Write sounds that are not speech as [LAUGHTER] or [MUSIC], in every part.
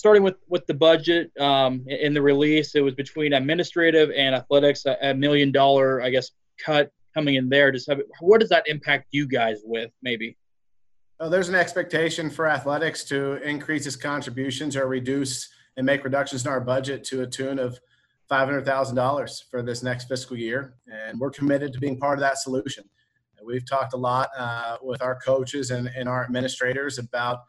starting with with the budget um, in the release, it was between administrative and athletics, a, a million dollar, I guess, cut coming in there. Just have, what does that impact you guys with maybe? Oh, there's an expectation for athletics to increase its contributions or reduce and make reductions in our budget to a tune of $500,000 for this next fiscal year. And we're committed to being part of that solution. We've talked a lot uh, with our coaches and, and, our administrators about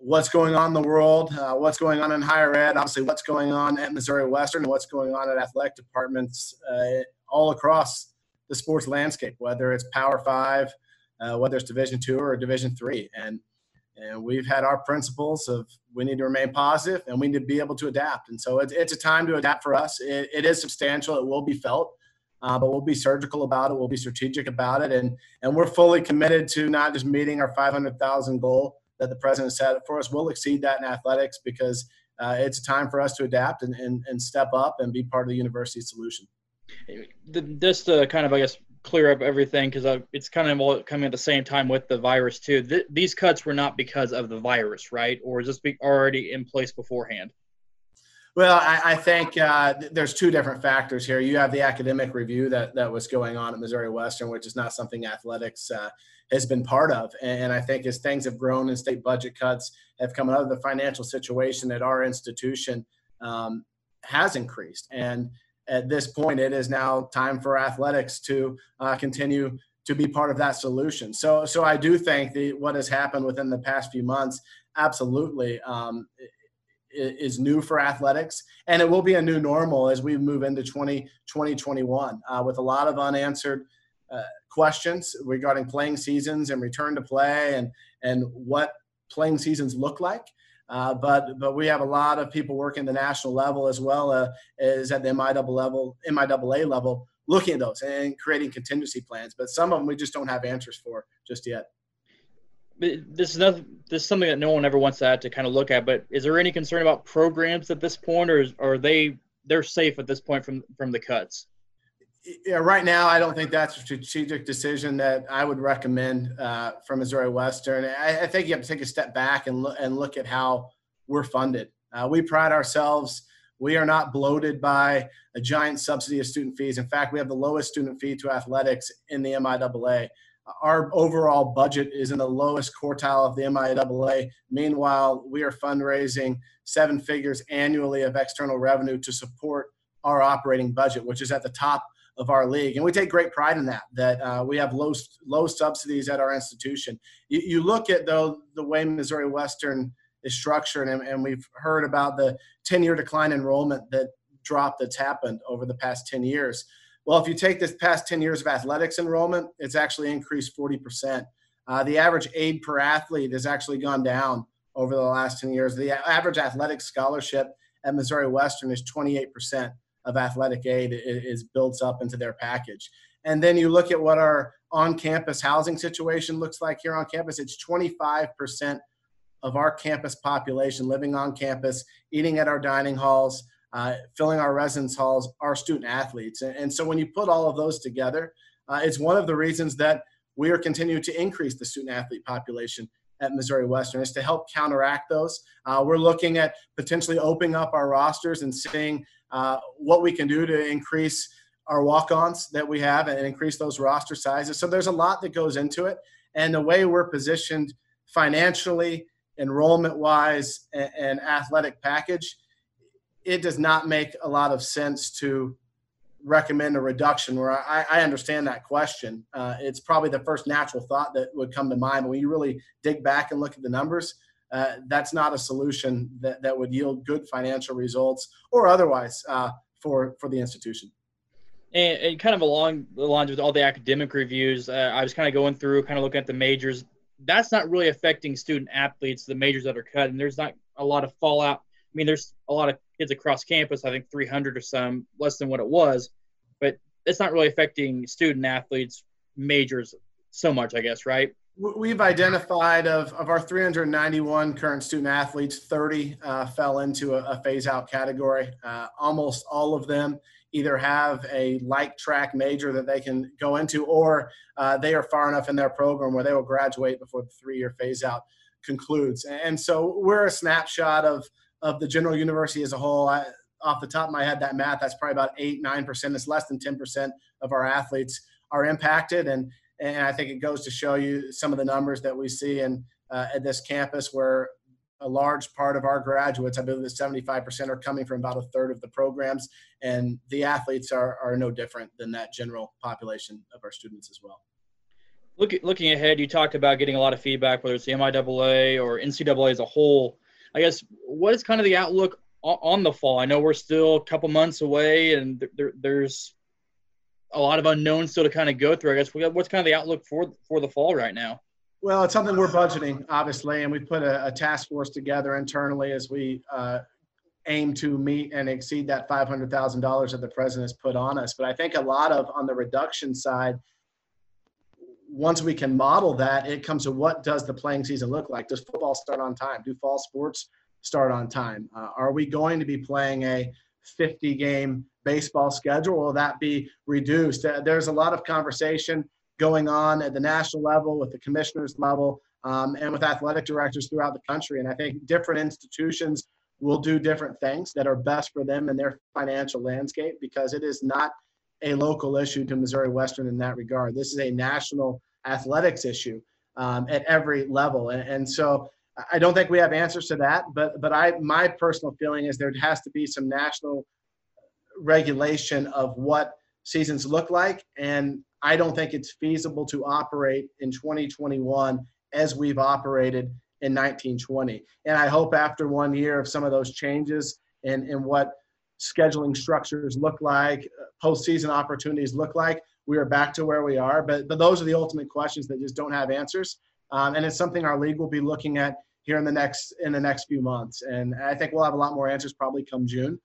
what's going on in the world, uh, what's going on in higher ed, obviously what's going on at Missouri Western, what's going on at athletic departments uh, all across the sports landscape, whether it's Power Five, uh, whether it's Division Two or Division Three, and and we've had our principles of we need to remain positive and we need to be able to adapt. And so it's, it's a time to adapt for us. It, it is substantial. It will be felt, uh, but we'll be surgical about it. We'll be strategic about it, and and we're fully committed to not just meeting our 500,000 goal that the president set for us. We'll exceed that in athletics because uh, it's time for us to adapt and, and, and step up and be part of the university solution. Just to kind of, I guess, clear up everything because uh, it's kind of all coming at the same time with the virus too. Th- these cuts were not because of the virus, right? Or is this already in place beforehand? Well, I, I think uh, there's two different factors here. You have the academic review that, that was going on at Missouri Western, which is not something athletics uh, has been part of. And I think as things have grown and state budget cuts have come out of the financial situation at our institution um, has increased. And at this point, it is now time for athletics to uh, continue to be part of that solution. So, so I do think the what has happened within the past few months absolutely um, is new for athletics, and it will be a new normal as we move into 20, 2021 uh, with a lot of unanswered uh, questions regarding playing seasons and return to play and and what playing seasons look like. Uh, but but we have a lot of people working the national level as well uh, as at the MIAA level, MIAA level, looking at those and creating contingency plans. But some of them we just don't have answers for just yet. This is nothing, this is something that no one ever wants to to kind of look at. But is there any concern about programs at this point, or, is, or are they they're safe at this point from from the cuts? Yeah, right now, I don't think that's a strategic decision that I would recommend uh, from Missouri Western. I, I, think you have to take a step back and look and look at how we're funded. Uh, we pride ourselves. We are not bloated by a giant subsidy of student fees. In fact, we have the lowest student fee to athletics in the MIAA. Our overall budget is in the lowest quartile of the MIAA. Meanwhile, we are fundraising seven figures annually of external revenue to support our operating budget, which is at the top of our league, and we take great pride in that. That uh, we have low low subsidies at our institution. You, you look at though the way Missouri Western is structured, and, and we've heard about the 10 year decline enrollment that drop that's happened over the past 10 years. Well, if you take this past 10 years of athletics enrollment, it's actually increased 40%. Uh, the average aid per athlete has actually gone down over the last 10 years. The average athletic scholarship at Missouri Western is 28% of athletic aid is, built up into their package. And then you look at what our on-campus housing situation looks like here on campus. It's 25% of our campus population living on campus, eating at our dining halls, uh, filling our residence halls, our student athletes. And, and, so when you put all of those together, uh, it's one of the reasons that we are continuing to increase the student athlete population at Missouri Western is to help counteract those. Uh, we're looking at potentially opening up our rosters and seeing uh, what we can do to increase our walk-ons that we have and increase those roster sizes. So there's a lot that goes into it, and the way we're positioned financially, enrollment-wise, and, and athletic package, it does not make a lot of sense to recommend a reduction where I, I understand that question. Uh, it's probably the first natural thought that would come to mind. When you really dig back and look at the numbers, uh, that's not a solution that, that would yield good financial results or otherwise uh, for, for the institution. And, and, kind of along the lines with all the academic reviews, uh, I was kind of going through, kind of looking at the majors. That's not really affecting student athletes, the majors that are cut, and there's not a lot of fallout. I mean, there's a lot of kids across campus, I think 300 or some, less than what it was, but it's not really affecting student athletes majors so much, I guess, right? We've identified of, of our 391 current student athletes, 30 uh, fell into a, a phase out category. Uh, almost all of them either have a like track major that they can go into or uh, they are far enough in their program where they will graduate before the three year phase out concludes. And so we're a snapshot of, of the general university as a whole. I, off the top of my head, that math, that's probably about eight, nine percent. It's less than 10% of our athletes are impacted. And, and I think it goes to show you some of the numbers that we see in, uh, at this campus where a large part of our graduates, I believe that 75% are coming from about a third of the programs. And the athletes are, are no different than that general population of our students as well. Look, looking ahead, you talked about getting a lot of feedback, whether it's the MIAA or NCAA as a whole. I guess what is kind of the outlook on the fall? I know we're still a couple months away, and there, there's a lot of unknowns still to kind of go through. I guess what's kind of the outlook for for the fall right now? Well, it's something we're budgeting, obviously, and we put a, a task force together internally as we uh, aim to meet and exceed that $500,000 that the president has put on us. But I think a lot of on the reduction side, once we can model that, it comes to what does the playing season look like? Does football start on time? Do fall sports start on time? Uh, are we going to be playing a 50 game baseball schedule? Will that be reduced? Uh, there's a lot of conversation going on at the national level, with the commissioners level, um, and with athletic directors throughout the country. And I think different institutions will do different things that are best for them and their financial landscape because it is not a local issue to Missouri Western in that regard. This is a national athletics issue um, at every level. And, and so I don't think we have answers to that, but but I my personal feeling is there has to be some national regulation of what seasons look like and I don't think it's feasible to operate in 2021 as we've operated in 1920. And I hope after one year of some of those changes and, and what scheduling structures look like, postseason opportunities look like, we are back to where we are. But, but those are the ultimate questions that just don't have answers. Um, and it's something our league will be looking at here in the next in the next few months. And I think we'll have a lot more answers probably come June.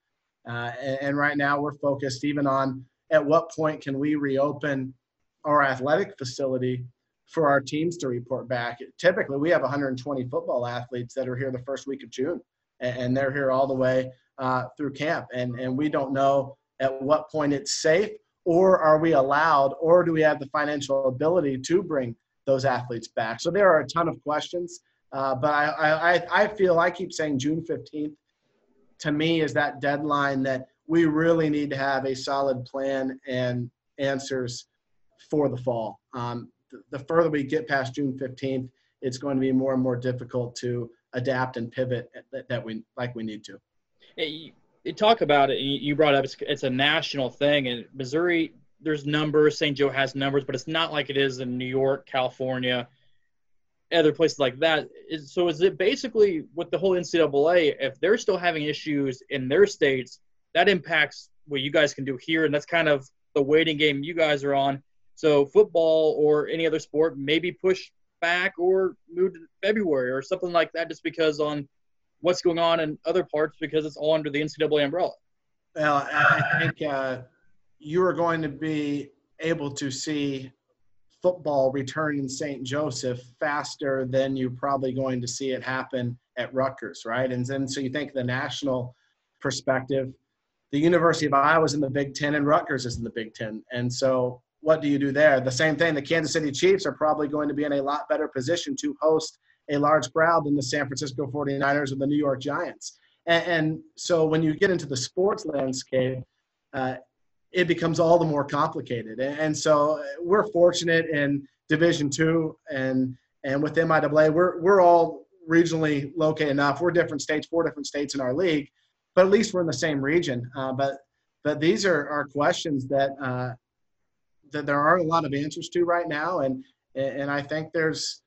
Uh, and, and right now we're focused even on at what point can we reopen our athletic facility for our teams to report back. Typically, we have 120 football athletes that are here the first week of June, and they're here all the way uh, through camp. And, and we don't know at what point it's safe, or are we allowed, or do we have the financial ability to bring those athletes back? So there are a ton of questions. Uh, but I, I, I feel I keep saying June 15th to me is that deadline that we really need to have a solid plan and answers for the fall. Um, the, the further we get past June 15th, it's going to be more and more difficult to adapt and pivot that, that we like we need to. Hey, you, you talk about it. You brought up it's, it's a national thing, and Missouri. There's numbers. St. Joe has numbers, but it's not like it is in New York, California, other places like that. So is it basically with the whole NCAA? If they're still having issues in their states, that impacts what you guys can do here, and that's kind of the waiting game you guys are on. So football or any other sport maybe push back or move to February or something like that, just because on what's going on in other parts because it's all under the NCAA umbrella. Well, I think uh, you are going to be able to see football return in St. Joseph faster than you're probably going to see it happen at Rutgers, right? And then so you think the national perspective, the University of Iowa is in the Big Ten and Rutgers is in the Big Ten, and so what do you do there? The same thing. The Kansas City Chiefs are probably going to be in a lot better position to host a large crowd than the San Francisco 49ers or the New York Giants. And, and so when you get into the sports landscape, uh, it becomes all the more complicated. And, so we're fortunate in Division Two and and with MIAA, we're we're all regionally located enough. We're different states, four different states in our league, but at least we're in the same region. Uh, but but these are, are questions that uh, that there are a lot of answers to right now, and and I think there's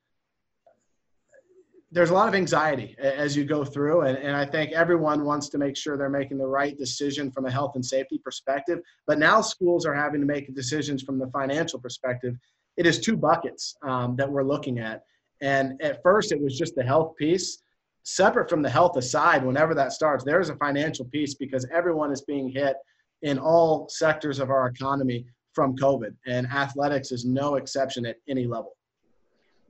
there's a lot of anxiety as you go through and, and i think everyone wants to make sure they're making the right decision from a health and safety perspective but now schools are having to make decisions from the financial perspective it is two buckets um, that we're looking at and at first it was just the health piece separate from the health aside whenever that starts there's a financial piece because everyone is being hit in all sectors of our economy from COVID, and athletics is no exception at any level.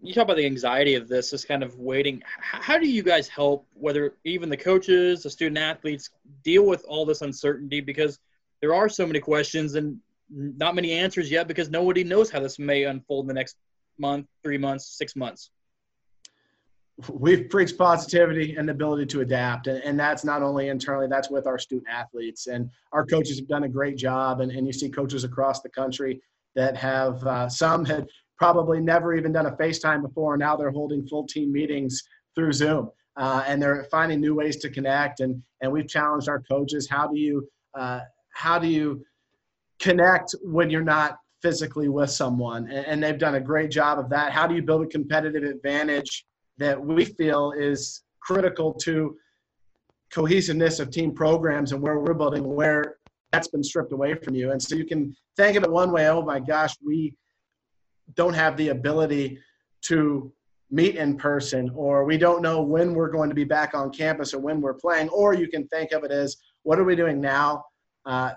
You talk about the anxiety of this, this kind of waiting. How do you guys help, whether even the coaches, the student athletes, deal with all this uncertainty? Because there are so many questions and not many answers yet because nobody knows how this may unfold in the next month, three months, six months. we've preached positivity and the ability to adapt and, and that's not only internally that's with our student athletes and our coaches have done a great job and, and you see coaches across the country that have uh, some had probably never even done a facetime before and now they're holding full team meetings through zoom uh, and they're finding new ways to connect and and we've challenged our coaches how do you uh, how do you connect when you're not physically with someone? And, and they've done a great job of that. How do you build a competitive advantage that we feel is critical to cohesiveness of team programs and where we're building where that's been stripped away from you? And so you can think of it one way oh my gosh we don't have the ability to meet in person or we don't know when we're going to be back on campus or when we're playing or you can think of it as what are we doing now uh,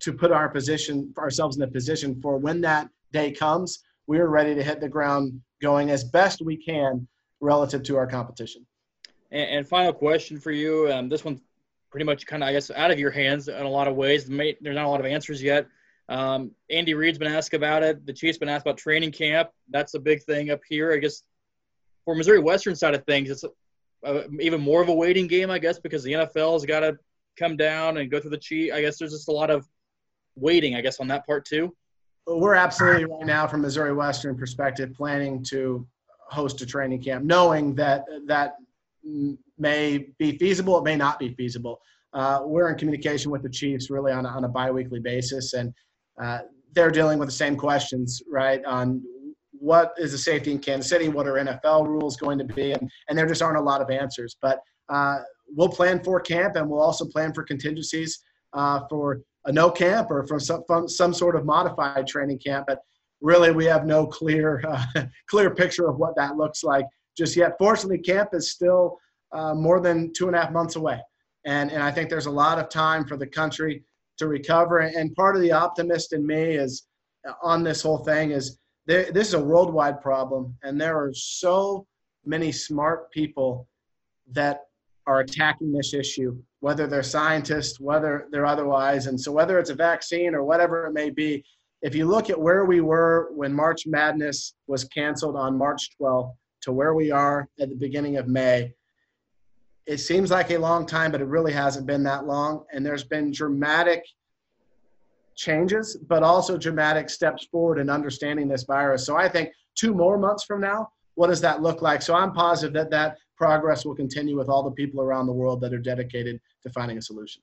to put our position ourselves in a position for when that day comes we're ready to hit the ground going as best we can relative to our competition. And, and final question for you. Um, this one's pretty much kind of, I guess, out of your hands in a lot of ways. There's not a lot of answers yet. Um, Andy Reid's been asked about it. The Chiefs been asked about training camp. That's a big thing up here. I guess for Missouri Western side of things, it's a, a, even more of a waiting game, I guess, because the NFL's got to come down and go through the Chief. I guess there's just a lot of waiting, I guess, on that part too. We're absolutely right now, from Missouri Western perspective, planning to host a training camp, knowing that that may be feasible, it may not be feasible. Uh, we're in communication with the Chiefs really on a, on a biweekly basis, and uh, they're dealing with the same questions, right? On what is the safety in Kansas City? What are NFL rules going to be? And, and there just aren't a lot of answers. But uh, we'll plan for camp, and we'll also plan for contingencies uh, for a no camp or for some, some sort of modified training camp. But really we have no clear uh, [LAUGHS] clear picture of what that looks like just yet. Fortunately, camp is still uh, more than two and a half months away, and and I think there's a lot of time for the country to recover. And part of the optimist in me is uh, on this whole thing is there, this is a worldwide problem, and there are so many smart people that are attacking this issue, whether they're scientists, whether they're otherwise. And so, whether it's a vaccine or whatever it may be, if you look at where we were when March Madness was canceled on March 12th to where we are at the beginning of May, it seems like a long time, but it really hasn't been that long. And there's been dramatic changes, but also dramatic steps forward in understanding this virus. So I think two more months from now, what does that look like? So I'm positive that that progress will continue with all the people around the world that are dedicated to finding a solution.